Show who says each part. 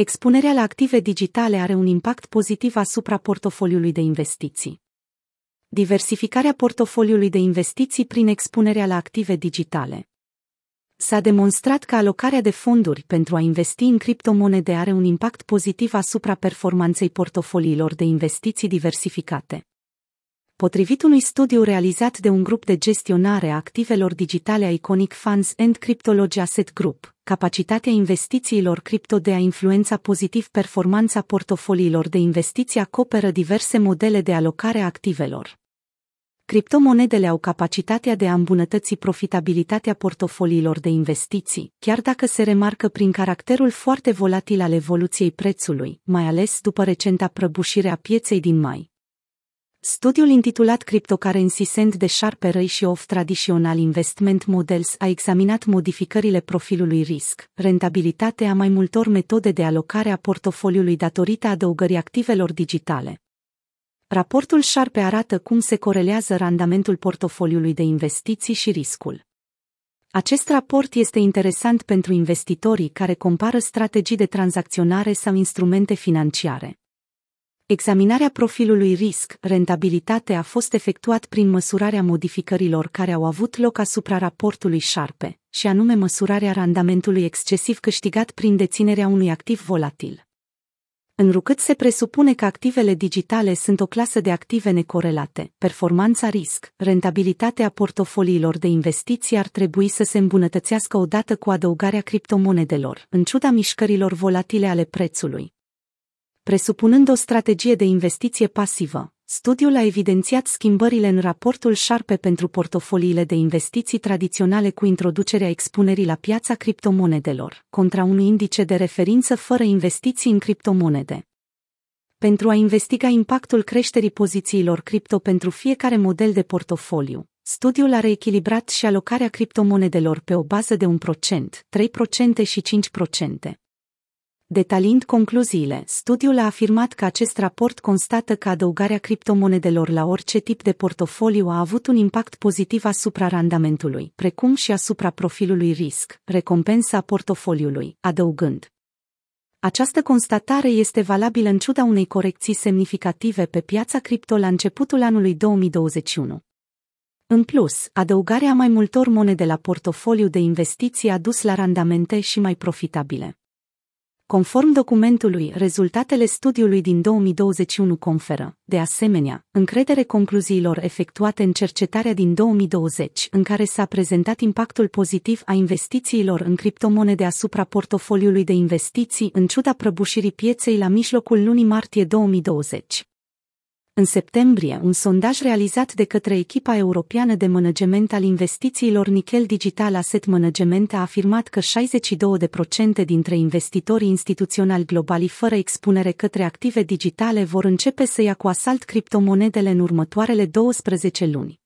Speaker 1: Expunerea la active digitale are un impact pozitiv asupra portofoliului de investiții. Diversificarea portofoliului de investiții prin expunerea la active digitale. S-a demonstrat că alocarea de fonduri pentru a investi în criptomonede are un impact pozitiv asupra performanței portofoliilor de investiții diversificate. Potrivit unui studiu realizat de un grup de gestionare a activelor digitale a Iconic Funds and Cryptology Asset Group, capacitatea investițiilor cripto de a influența pozitiv performanța portofoliilor de investiții acoperă diverse modele de alocare a activelor. Criptomonedele au capacitatea de a îmbunătăți profitabilitatea portofoliilor de investiții, chiar dacă se remarcă prin caracterul foarte volatil al evoluției prețului, mai ales după recenta prăbușire a pieței din mai. Studiul intitulat Cryptocurrency Send de Sharp Ratio of Traditional Investment Models a examinat modificările profilului risc, rentabilitatea mai multor metode de alocare a portofoliului datorită adăugării activelor digitale. Raportul Sharpe arată cum se corelează randamentul portofoliului de investiții și riscul. Acest raport este interesant pentru investitorii care compară strategii de tranzacționare sau instrumente financiare. Examinarea profilului risc-rentabilitate a fost efectuat prin măsurarea modificărilor care au avut loc asupra raportului șarpe, și anume măsurarea randamentului excesiv câștigat prin deținerea unui activ volatil. Înrucât se presupune că activele digitale sunt o clasă de active necorelate, performanța risc, rentabilitatea portofoliilor de investiții ar trebui să se îmbunătățească odată cu adăugarea criptomonedelor, în ciuda mișcărilor volatile ale prețului, Presupunând o strategie de investiție pasivă, studiul a evidențiat schimbările în raportul șarpe pentru portofoliile de investiții tradiționale cu introducerea expunerii la piața criptomonedelor, contra unui indice de referință fără investiții în criptomonede. Pentru a investiga impactul creșterii pozițiilor cripto pentru fiecare model de portofoliu, studiul a reechilibrat și alocarea criptomonedelor pe o bază de 1%, 3% și 5%. Detaliind concluziile, studiul a afirmat că acest raport constată că adăugarea criptomonedelor la orice tip de portofoliu a avut un impact pozitiv asupra randamentului, precum și asupra profilului risc, recompensa portofoliului, adăugând. Această constatare este valabilă în ciuda unei corecții semnificative pe piața cripto la începutul anului 2021. În plus, adăugarea mai multor monede la portofoliu de investiții a dus la randamente și mai profitabile. Conform documentului, rezultatele studiului din 2021 conferă, de asemenea, încredere concluziilor efectuate în cercetarea din 2020, în care s-a prezentat impactul pozitiv a investițiilor în criptomonede asupra portofoliului de investiții în ciuda prăbușirii pieței la mijlocul lunii martie 2020. În septembrie, un sondaj realizat de către echipa europeană de management al investițiilor Nickel Digital Asset Management a afirmat că 62% dintre investitorii instituționali globali fără expunere către active digitale vor începe să ia cu asalt criptomonedele în următoarele 12 luni.